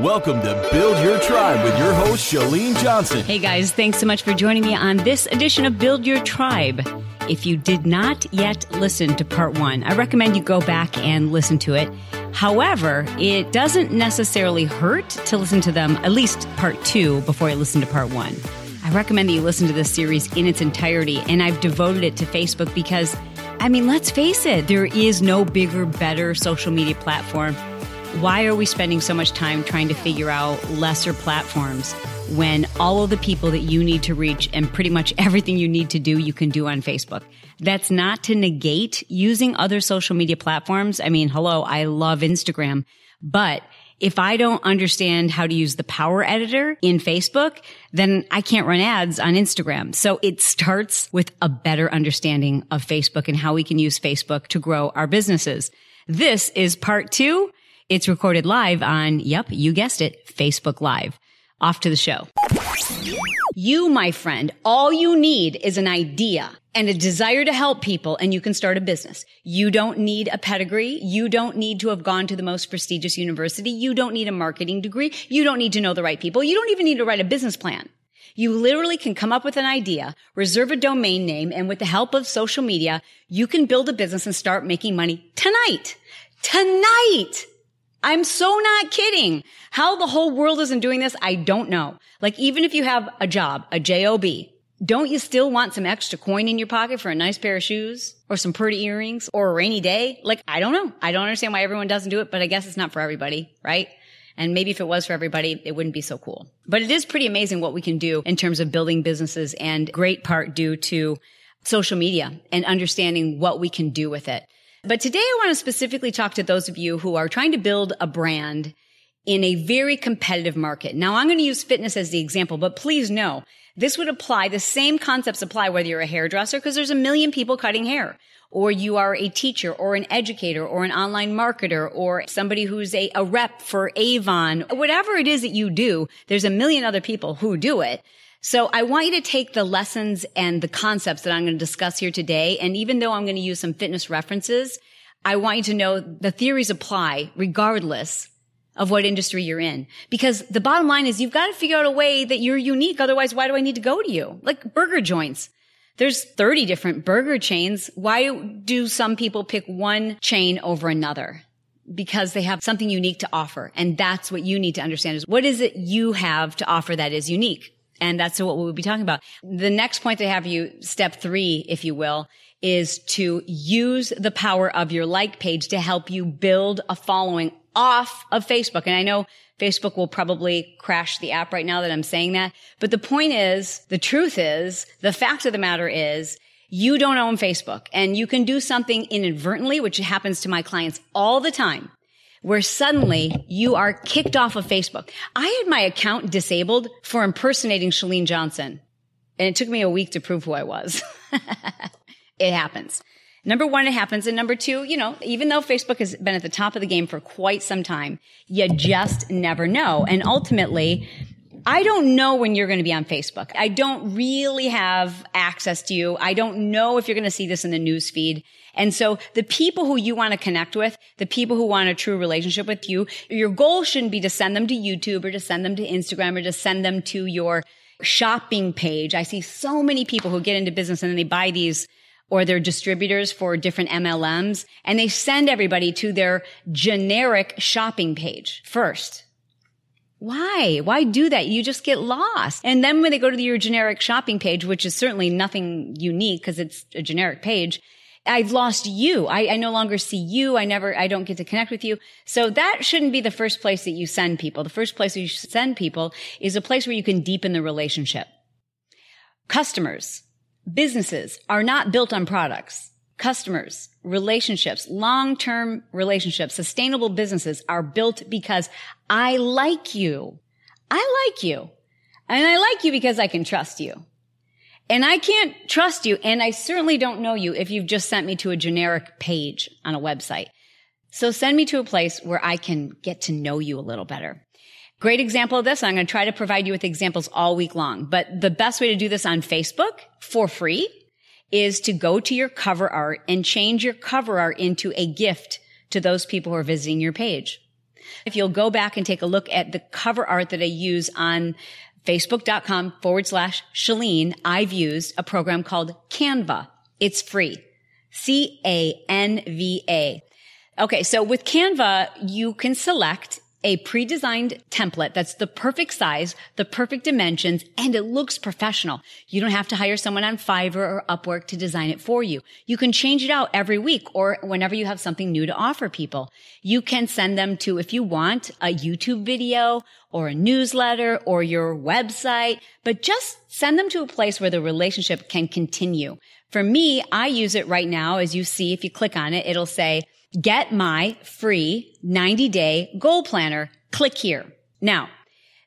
Welcome to Build Your Tribe with your host, Chalene Johnson. Hey guys, thanks so much for joining me on this edition of Build Your Tribe. If you did not yet listen to part one, I recommend you go back and listen to it. However, it doesn't necessarily hurt to listen to them, at least part two, before you listen to part one. I recommend that you listen to this series in its entirety, and I've devoted it to Facebook because, I mean, let's face it, there is no bigger, better social media platform why are we spending so much time trying to figure out lesser platforms when all of the people that you need to reach and pretty much everything you need to do, you can do on Facebook? That's not to negate using other social media platforms. I mean, hello, I love Instagram, but if I don't understand how to use the power editor in Facebook, then I can't run ads on Instagram. So it starts with a better understanding of Facebook and how we can use Facebook to grow our businesses. This is part two it's recorded live on, yep, you guessed it, Facebook Live. Off to the show. You, my friend, all you need is an idea and a desire to help people and you can start a business. You don't need a pedigree. You don't need to have gone to the most prestigious university. You don't need a marketing degree. You don't need to know the right people. You don't even need to write a business plan. You literally can come up with an idea, reserve a domain name, and with the help of social media, you can build a business and start making money tonight. Tonight! I'm so not kidding. How the whole world isn't doing this, I don't know. Like even if you have a job, a job, don't you still want some extra coin in your pocket for a nice pair of shoes or some pretty earrings or a rainy day? Like, I don't know. I don't understand why everyone doesn't do it, but I guess it's not for everybody, right? And maybe if it was for everybody, it wouldn't be so cool. But it is pretty amazing what we can do in terms of building businesses and great part due to social media and understanding what we can do with it. But today I want to specifically talk to those of you who are trying to build a brand in a very competitive market. Now I'm going to use fitness as the example, but please know this would apply, the same concepts apply whether you're a hairdresser, because there's a million people cutting hair, or you are a teacher or an educator or an online marketer or somebody who's a, a rep for Avon, whatever it is that you do, there's a million other people who do it. So I want you to take the lessons and the concepts that I'm going to discuss here today. And even though I'm going to use some fitness references, I want you to know the theories apply regardless of what industry you're in. Because the bottom line is you've got to figure out a way that you're unique. Otherwise, why do I need to go to you? Like burger joints. There's 30 different burger chains. Why do some people pick one chain over another? Because they have something unique to offer. And that's what you need to understand is what is it you have to offer that is unique? And that's what we'll be talking about. The next point to have you, step three, if you will, is to use the power of your like page to help you build a following off of Facebook. And I know Facebook will probably crash the app right now that I'm saying that. But the point is, the truth is, the fact of the matter is, you don't own Facebook and you can do something inadvertently, which happens to my clients all the time where suddenly you are kicked off of Facebook. I had my account disabled for impersonating Chalene Johnson. And it took me a week to prove who I was. it happens. Number one, it happens. And number two, you know, even though Facebook has been at the top of the game for quite some time, you just never know. And ultimately, I don't know when you're going to be on Facebook. I don't really have access to you. I don't know if you're going to see this in the news feed. And so the people who you want to connect with, the people who want a true relationship with you, your goal shouldn't be to send them to YouTube or to send them to Instagram or to send them to your shopping page. I see so many people who get into business and then they buy these or they're distributors for different MLMs and they send everybody to their generic shopping page first. Why? Why do that? You just get lost. And then when they go to your generic shopping page, which is certainly nothing unique because it's a generic page, I've lost you. I, I, no longer see you. I never, I don't get to connect with you. So that shouldn't be the first place that you send people. The first place you send people is a place where you can deepen the relationship. Customers, businesses are not built on products. Customers, relationships, long-term relationships, sustainable businesses are built because I like you. I like you. And I like you because I can trust you. And I can't trust you. And I certainly don't know you if you've just sent me to a generic page on a website. So send me to a place where I can get to know you a little better. Great example of this. I'm going to try to provide you with examples all week long, but the best way to do this on Facebook for free is to go to your cover art and change your cover art into a gift to those people who are visiting your page. If you'll go back and take a look at the cover art that I use on facebook.com forward slash Chalene, I've used a program called Canva. It's free. C-A-N-V-A. Okay. So with Canva, you can select a pre-designed template that's the perfect size, the perfect dimensions, and it looks professional. You don't have to hire someone on Fiverr or Upwork to design it for you. You can change it out every week or whenever you have something new to offer people. You can send them to, if you want, a YouTube video or a newsletter or your website, but just send them to a place where the relationship can continue. For me, I use it right now. As you see, if you click on it, it'll say, Get my free 90 day goal planner. Click here. Now,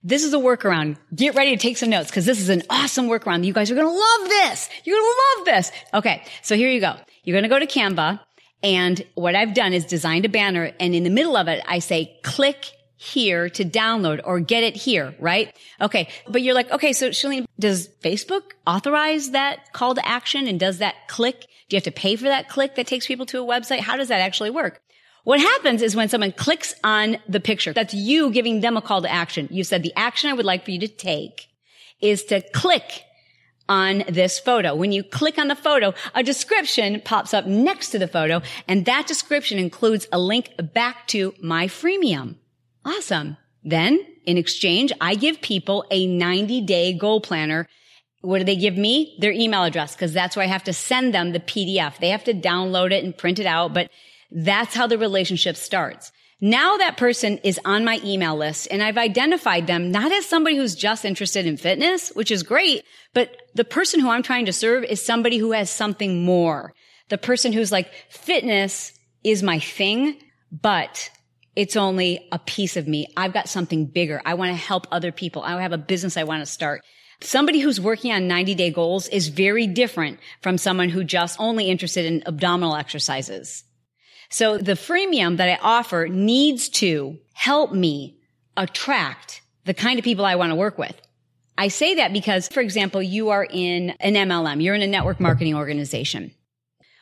this is a workaround. Get ready to take some notes because this is an awesome workaround. You guys are going to love this. You're going to love this. Okay. So here you go. You're going to go to Canva and what I've done is designed a banner and in the middle of it, I say click here to download or get it here, right? Okay. But you're like, okay, so Chalene, does Facebook authorize that call to action and does that click? Do you have to pay for that click that takes people to a website? How does that actually work? What happens is when someone clicks on the picture, that's you giving them a call to action. You said the action I would like for you to take is to click on this photo. When you click on the photo, a description pops up next to the photo and that description includes a link back to my freemium. Awesome. Then in exchange, I give people a 90 day goal planner. What do they give me? Their email address, because that's where I have to send them the PDF. They have to download it and print it out, but that's how the relationship starts. Now that person is on my email list and I've identified them not as somebody who's just interested in fitness, which is great, but the person who I'm trying to serve is somebody who has something more. The person who's like, fitness is my thing, but it's only a piece of me. I've got something bigger. I want to help other people. I have a business I want to start. Somebody who's working on 90 day goals is very different from someone who just only interested in abdominal exercises. So the freemium that I offer needs to help me attract the kind of people I want to work with. I say that because, for example, you are in an MLM, you're in a network marketing organization.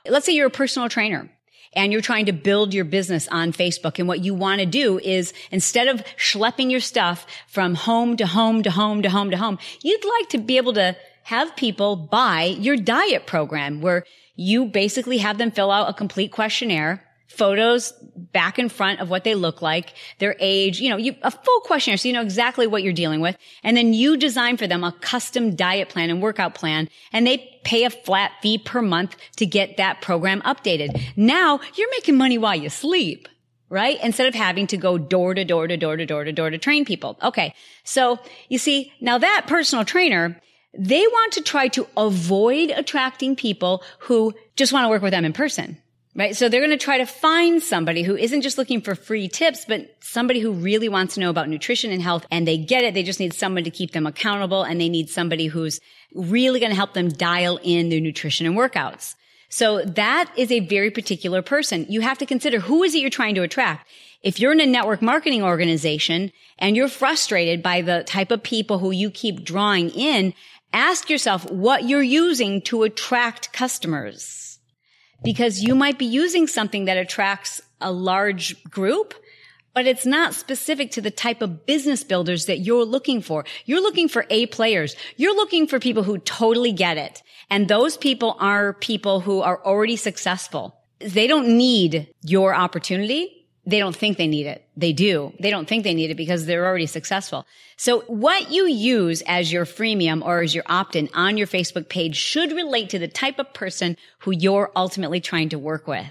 Let's say you're a personal trainer and you're trying to build your business on Facebook. And what you want to do is instead of schlepping your stuff from home to home to home to home to home, you'd like to be able to have people buy your diet program where you basically have them fill out a complete questionnaire photos back and front of what they look like, their age, you know, you, a full questionnaire so you know exactly what you're dealing with. And then you design for them a custom diet plan and workout plan and they pay a flat fee per month to get that program updated. Now you're making money while you sleep. Right? Instead of having to go door to door to door to door to door to train people. Okay. So you see, now that personal trainer, they want to try to avoid attracting people who just want to work with them in person right? So they're going to try to find somebody who isn't just looking for free tips, but somebody who really wants to know about nutrition and health and they get it. They just need someone to keep them accountable and they need somebody who's really going to help them dial in their nutrition and workouts. So that is a very particular person. You have to consider who is it you're trying to attract. If you're in a network marketing organization and you're frustrated by the type of people who you keep drawing in, ask yourself what you're using to attract customers because you might be using something that attracts a large group, but it's not specific to the type of business builders that you're looking for. You're looking for A players. You're looking for people who totally get it. And those people are people who are already successful. They don't need your opportunity they don't think they need it. They do. They don't think they need it because they're already successful. So what you use as your freemium or as your opt-in on your Facebook page should relate to the type of person who you're ultimately trying to work with.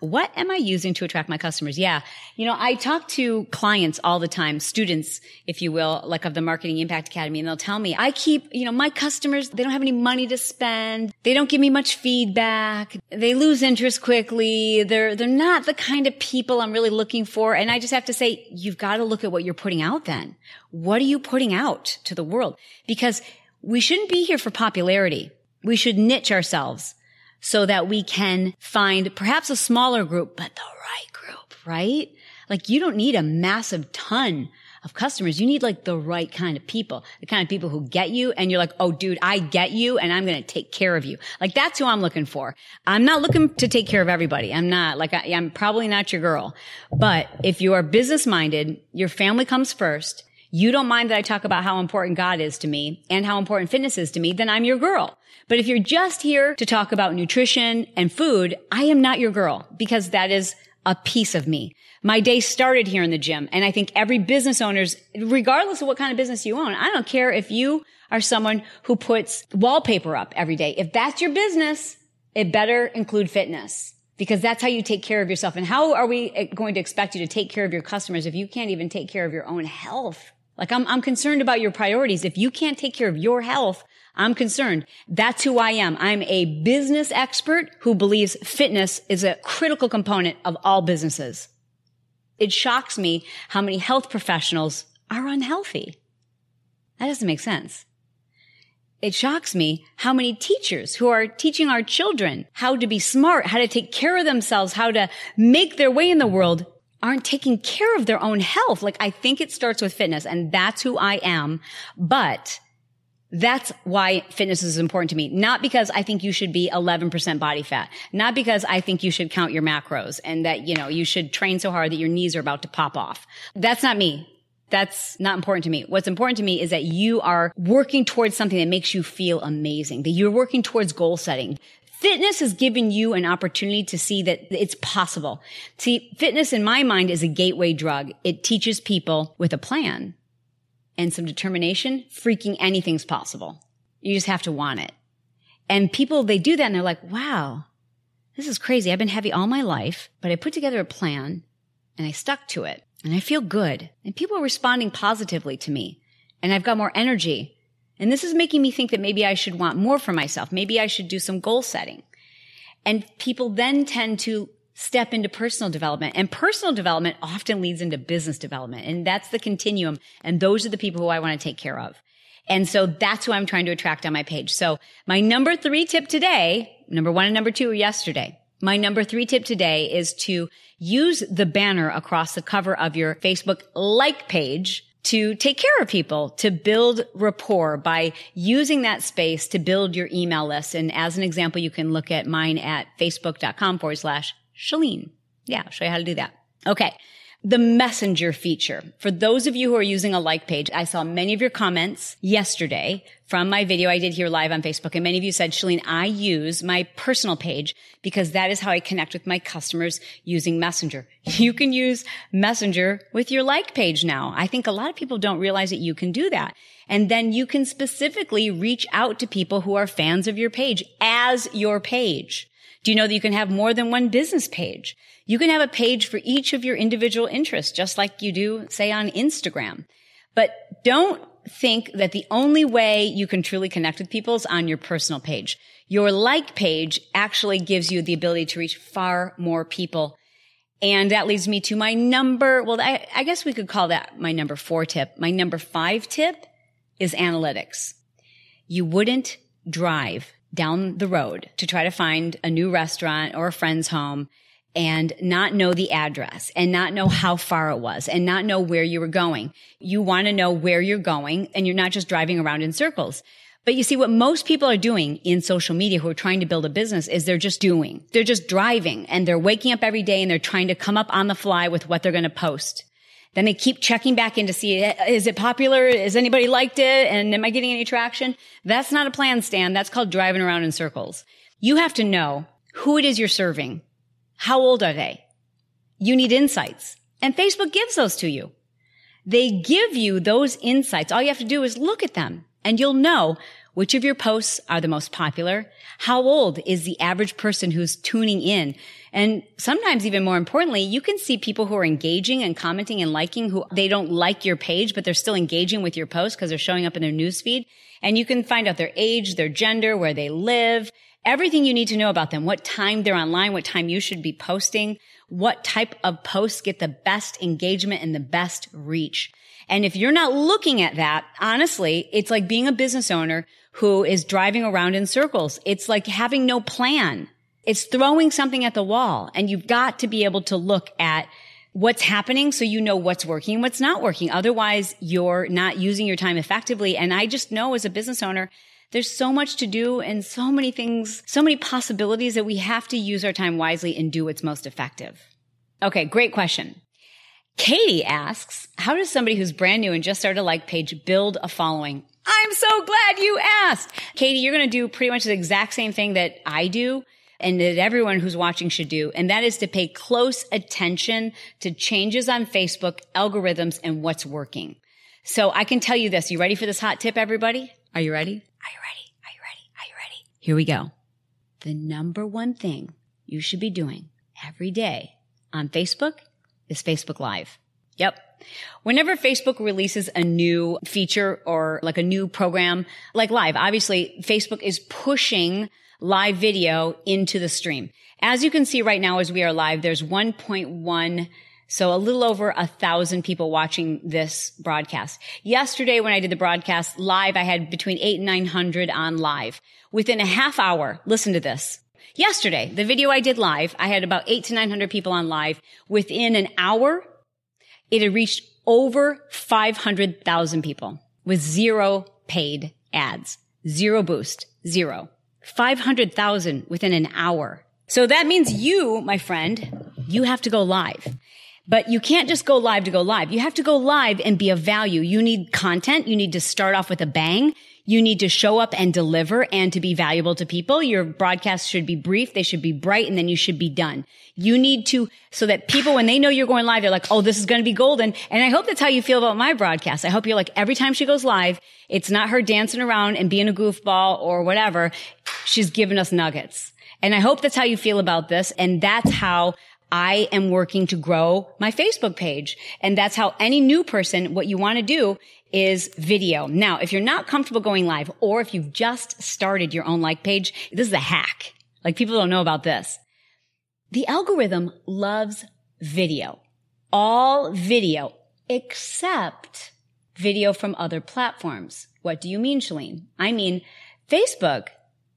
What am I using to attract my customers? Yeah. You know, I talk to clients all the time, students, if you will, like of the Marketing Impact Academy, and they'll tell me, I keep, you know, my customers, they don't have any money to spend. They don't give me much feedback. They lose interest quickly. They're, they're not the kind of people I'm really looking for. And I just have to say, you've got to look at what you're putting out then. What are you putting out to the world? Because we shouldn't be here for popularity. We should niche ourselves so that we can find perhaps a smaller group, but the right group, right? Like you don't need a massive ton of customers, you need like the right kind of people, the kind of people who get you and you're like, oh dude, I get you and I'm going to take care of you. Like that's who I'm looking for. I'm not looking to take care of everybody. I'm not like, I, I'm probably not your girl. But if you are business minded, your family comes first. You don't mind that I talk about how important God is to me and how important fitness is to me, then I'm your girl. But if you're just here to talk about nutrition and food, I am not your girl because that is a piece of me. My day started here in the gym. And I think every business owner's, regardless of what kind of business you own, I don't care if you are someone who puts wallpaper up every day. If that's your business, it better include fitness because that's how you take care of yourself. And how are we going to expect you to take care of your customers if you can't even take care of your own health? Like I'm, I'm concerned about your priorities. If you can't take care of your health, I'm concerned. That's who I am. I'm a business expert who believes fitness is a critical component of all businesses. It shocks me how many health professionals are unhealthy. That doesn't make sense. It shocks me how many teachers who are teaching our children how to be smart, how to take care of themselves, how to make their way in the world aren't taking care of their own health. Like I think it starts with fitness and that's who I am. But that's why fitness is important to me. Not because I think you should be 11% body fat. Not because I think you should count your macros and that, you know, you should train so hard that your knees are about to pop off. That's not me. That's not important to me. What's important to me is that you are working towards something that makes you feel amazing, that you're working towards goal setting. Fitness has given you an opportunity to see that it's possible. See, fitness in my mind is a gateway drug. It teaches people with a plan and some determination, freaking anything's possible. You just have to want it. And people, they do that and they're like, wow, this is crazy. I've been heavy all my life, but I put together a plan and I stuck to it and I feel good and people are responding positively to me and I've got more energy. And this is making me think that maybe I should want more for myself. Maybe I should do some goal setting. And people then tend to step into personal development. And personal development often leads into business development. And that's the continuum. And those are the people who I want to take care of. And so that's who I'm trying to attract on my page. So my number three tip today, number one and number two were yesterday. My number three tip today is to use the banner across the cover of your Facebook like page to take care of people, to build rapport by using that space to build your email list. And as an example, you can look at mine at facebook.com forward slash Chalene. Yeah, I'll show you how to do that. Okay. The messenger feature. For those of you who are using a like page, I saw many of your comments yesterday from my video I did here live on Facebook. And many of you said, Chalene, I use my personal page because that is how I connect with my customers using Messenger. You can use Messenger with your like page now. I think a lot of people don't realize that you can do that. And then you can specifically reach out to people who are fans of your page as your page. Do you know that you can have more than one business page? You can have a page for each of your individual interests, just like you do, say, on Instagram. But don't think that the only way you can truly connect with people is on your personal page. Your like page actually gives you the ability to reach far more people. And that leads me to my number. Well, I, I guess we could call that my number four tip. My number five tip is analytics. You wouldn't drive down the road to try to find a new restaurant or a friend's home and not know the address and not know how far it was and not know where you were going. You want to know where you're going and you're not just driving around in circles. But you see, what most people are doing in social media who are trying to build a business is they're just doing. They're just driving and they're waking up every day and they're trying to come up on the fly with what they're going to post. Then they keep checking back in to see, eh, is it popular? Has anybody liked it? And am I getting any traction? That's not a plan Stan. That's called driving around in circles. You have to know who it is you're serving. How old are they? You need insights and Facebook gives those to you. They give you those insights. All you have to do is look at them and you'll know which of your posts are the most popular? How old is the average person who's tuning in? And sometimes even more importantly, you can see people who are engaging and commenting and liking who they don't like your page, but they're still engaging with your post because they're showing up in their newsfeed. And you can find out their age, their gender, where they live, everything you need to know about them, what time they're online, what time you should be posting, what type of posts get the best engagement and the best reach. And if you're not looking at that, honestly, it's like being a business owner who is driving around in circles. It's like having no plan. It's throwing something at the wall and you've got to be able to look at what's happening so you know what's working and what's not working. Otherwise, you're not using your time effectively. And I just know as a business owner, there's so much to do and so many things, so many possibilities that we have to use our time wisely and do what's most effective. Okay, great question. Katie asks, how does somebody who's brand new and just started a like page build a following? I'm so glad you asked. Katie, you're going to do pretty much the exact same thing that I do and that everyone who's watching should do. And that is to pay close attention to changes on Facebook, algorithms, and what's working. So I can tell you this. You ready for this hot tip, everybody? Are you ready? Are you ready? Are you ready? Are you ready? Here we go. The number one thing you should be doing every day on Facebook is Facebook Live. Yep. Whenever Facebook releases a new feature or like a new program, like live, obviously Facebook is pushing live video into the stream. As you can see right now as we are live, there's 1.1 so a little over a thousand people watching this broadcast. Yesterday when I did the broadcast live, I had between eight and 900 on live. Within a half hour, listen to this. Yesterday, the video I did live, I had about eight to 900 people on live. Within an hour, it had reached over 500,000 people with zero paid ads, zero boost, zero. 500,000 within an hour. So that means you, my friend, you have to go live. But you can't just go live to go live. You have to go live and be of value. You need content. You need to start off with a bang. You need to show up and deliver and to be valuable to people. Your broadcasts should be brief. They should be bright and then you should be done. You need to, so that people, when they know you're going live, they're like, Oh, this is going to be golden. And I hope that's how you feel about my broadcast. I hope you're like, every time she goes live, it's not her dancing around and being a goofball or whatever. She's given us nuggets. And I hope that's how you feel about this. And that's how I am working to grow my Facebook page. And that's how any new person, what you want to do is video. Now, if you're not comfortable going live or if you've just started your own like page, this is a hack. Like people don't know about this. The algorithm loves video, all video except video from other platforms. What do you mean, Chalene? I mean, Facebook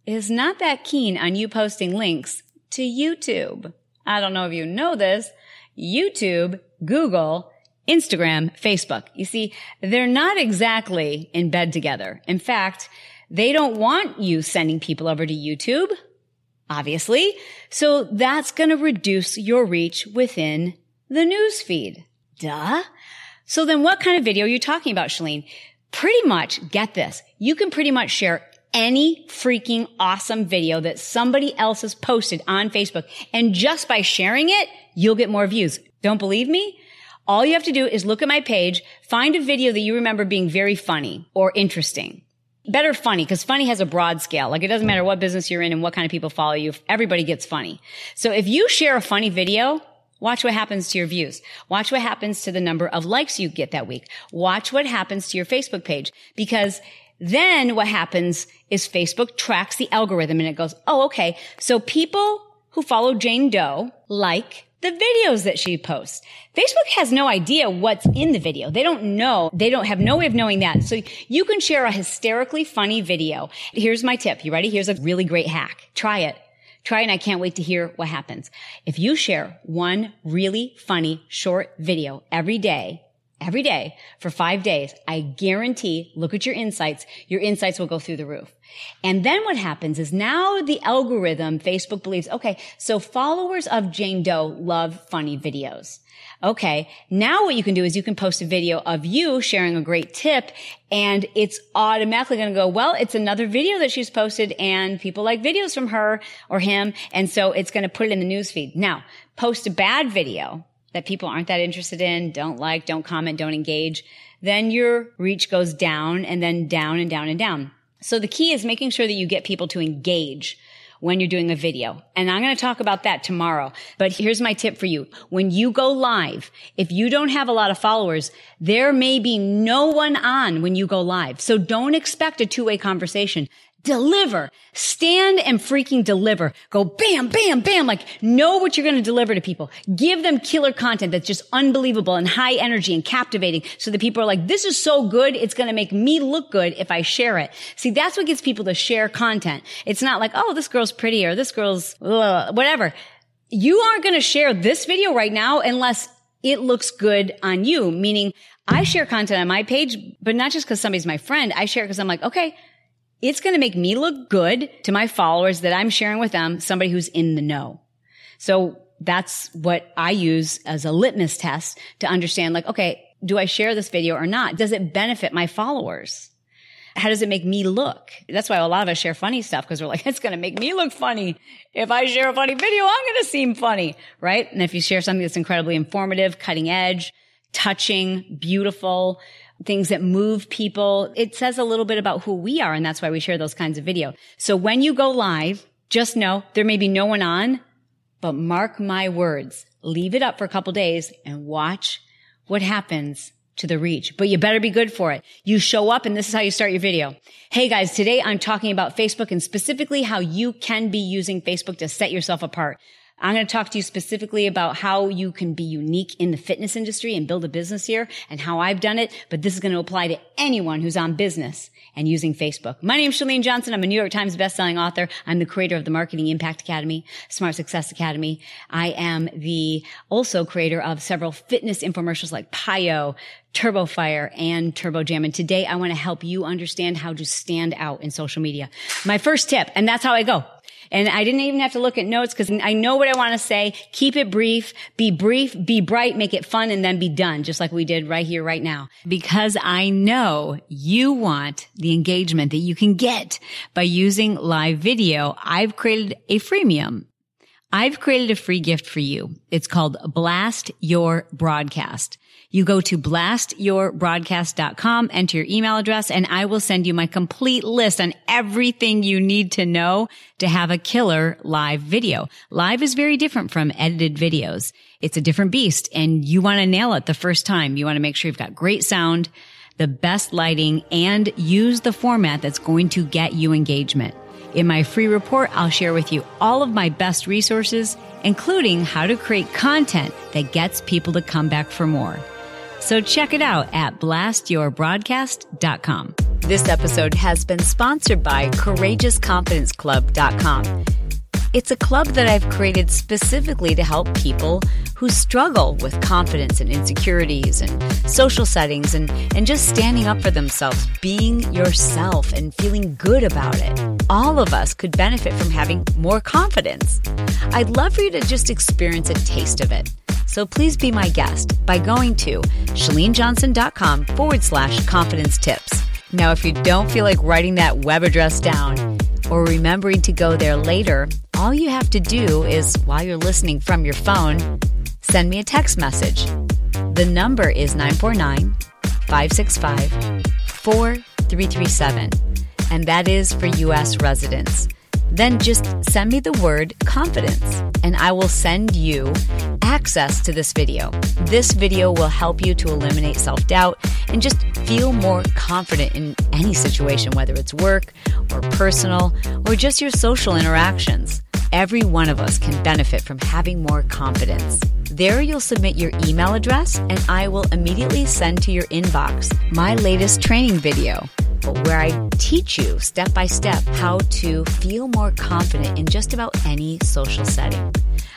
is not that keen on you posting links to YouTube. I don't know if you know this. YouTube, Google, Instagram, Facebook. You see, they're not exactly in bed together. In fact, they don't want you sending people over to YouTube, obviously. So that's going to reduce your reach within the news feed. Duh. So then what kind of video are you talking about, Chalene? Pretty much, get this. You can pretty much share any freaking awesome video that somebody else has posted on Facebook. And just by sharing it, you'll get more views. Don't believe me? All you have to do is look at my page, find a video that you remember being very funny or interesting. Better funny, because funny has a broad scale. Like it doesn't matter what business you're in and what kind of people follow you. Everybody gets funny. So if you share a funny video, Watch what happens to your views. Watch what happens to the number of likes you get that week. Watch what happens to your Facebook page because then what happens is Facebook tracks the algorithm and it goes, oh, okay. So people who follow Jane Doe like the videos that she posts. Facebook has no idea what's in the video. They don't know. They don't have no way of knowing that. So you can share a hysterically funny video. Here's my tip. You ready? Here's a really great hack. Try it. Try it and I can't wait to hear what happens. If you share one really funny short video every day, every day for five days, I guarantee, look at your insights, your insights will go through the roof. And then what happens is now the algorithm, Facebook believes, okay, so followers of Jane Doe love funny videos. Okay. Now what you can do is you can post a video of you sharing a great tip and it's automatically going to go, well, it's another video that she's posted and people like videos from her or him. And so it's going to put it in the newsfeed. Now post a bad video that people aren't that interested in, don't like, don't comment, don't engage, then your reach goes down and then down and down and down. So the key is making sure that you get people to engage when you're doing a video. And I'm going to talk about that tomorrow. But here's my tip for you. When you go live, if you don't have a lot of followers, there may be no one on when you go live. So don't expect a two-way conversation deliver. Stand and freaking deliver. Go bam, bam, bam. Like know what you're going to deliver to people. Give them killer content that's just unbelievable and high energy and captivating so that people are like, this is so good. It's going to make me look good if I share it. See, that's what gets people to share content. It's not like, oh, this girl's pretty or this girl's whatever. You aren't going to share this video right now unless it looks good on you. Meaning I share content on my page, but not just because somebody's my friend. I share because I'm like, okay, it's going to make me look good to my followers that I'm sharing with them, somebody who's in the know. So that's what I use as a litmus test to understand like, okay, do I share this video or not? Does it benefit my followers? How does it make me look? That's why a lot of us share funny stuff because we're like, it's going to make me look funny. If I share a funny video, I'm going to seem funny, right? And if you share something that's incredibly informative, cutting edge, touching, beautiful, things that move people, it says a little bit about who we are. And that's why we share those kinds of video. So when you go live, just know there may be no one on, but mark my words, leave it up for a couple days and watch what happens to the reach, but you better be good for it. You show up and this is how you start your video. Hey guys, today I'm talking about Facebook and specifically how you can be using Facebook to set yourself apart. I'm going to talk to you specifically about how you can be unique in the fitness industry and build a business here and how I've done it. But this is going to apply to anyone who's on business and using Facebook. My name is Chalene Johnson. I'm a New York Times bestselling author. I'm the creator of the Marketing Impact Academy, Smart Success Academy. I am the also creator of several fitness infomercials like PiYo, Turbo Fire and Turbo Jam. And today I want to help you understand how to stand out in social media. My first tip, and that's how I go. And I didn't even have to look at notes because I know what I want to say. Keep it brief, be brief, be bright, make it fun, and then be done, just like we did right here, right now. Because I know you want the engagement that you can get by using live video. I've created a freemium. I've created a free gift for you. It's called Blast Your Broadcast. You go to blastyourbroadcast.com, enter your email address, and I will send you my complete list on everything you need to know to have a killer live video. Live is very different from edited videos. It's a different beast and you want to nail it the first time. You want to make sure you've got great sound, the best lighting, and use the format that's going to get you engagement. In my free report, I'll share with you all of my best resources, including how to create content that gets people to come back for more. So check it out at blastyourbroadcast.com. This episode has been sponsored by courageousconfidenceclub.com. It's a club that I've created specifically to help people who struggle with confidence and insecurities and social settings and, and just standing up for themselves, being yourself and feeling good about it. All of us could benefit from having more confidence. I'd love for you to just experience a taste of it. So please be my guest by going to chalenejohnson.com forward slash confidence tips. Now, if you don't feel like writing that web address down or remembering to go there later, all you have to do is, while you're listening from your phone, send me a text message. The number is 949 565 4337, and that is for U.S. residents. Then just send me the word confidence and I will send you access to this video. This video will help you to eliminate self doubt and just feel more confident in any situation, whether it's work or personal or just your social interactions. Every one of us can benefit from having more confidence. There, you'll submit your email address, and I will immediately send to your inbox my latest training video where I teach you step by step how to feel more confident in just about any social setting.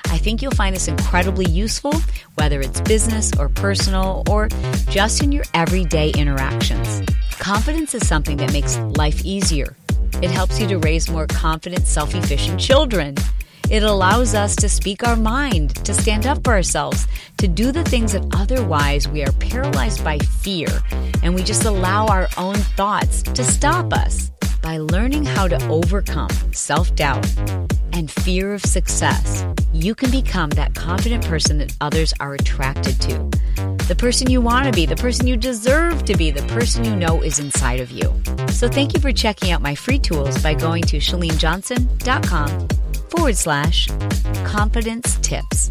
I think you'll find this incredibly useful, whether it's business or personal or just in your everyday interactions. Confidence is something that makes life easier. It helps you to raise more confident, self efficient children. It allows us to speak our mind, to stand up for ourselves, to do the things that otherwise we are paralyzed by fear, and we just allow our own thoughts to stop us. By learning how to overcome self doubt and fear of success, you can become that confident person that others are attracted to. The person you want to be, the person you deserve to be, the person you know is inside of you. So thank you for checking out my free tools by going to chalenejohnson.com forward slash confidence tips.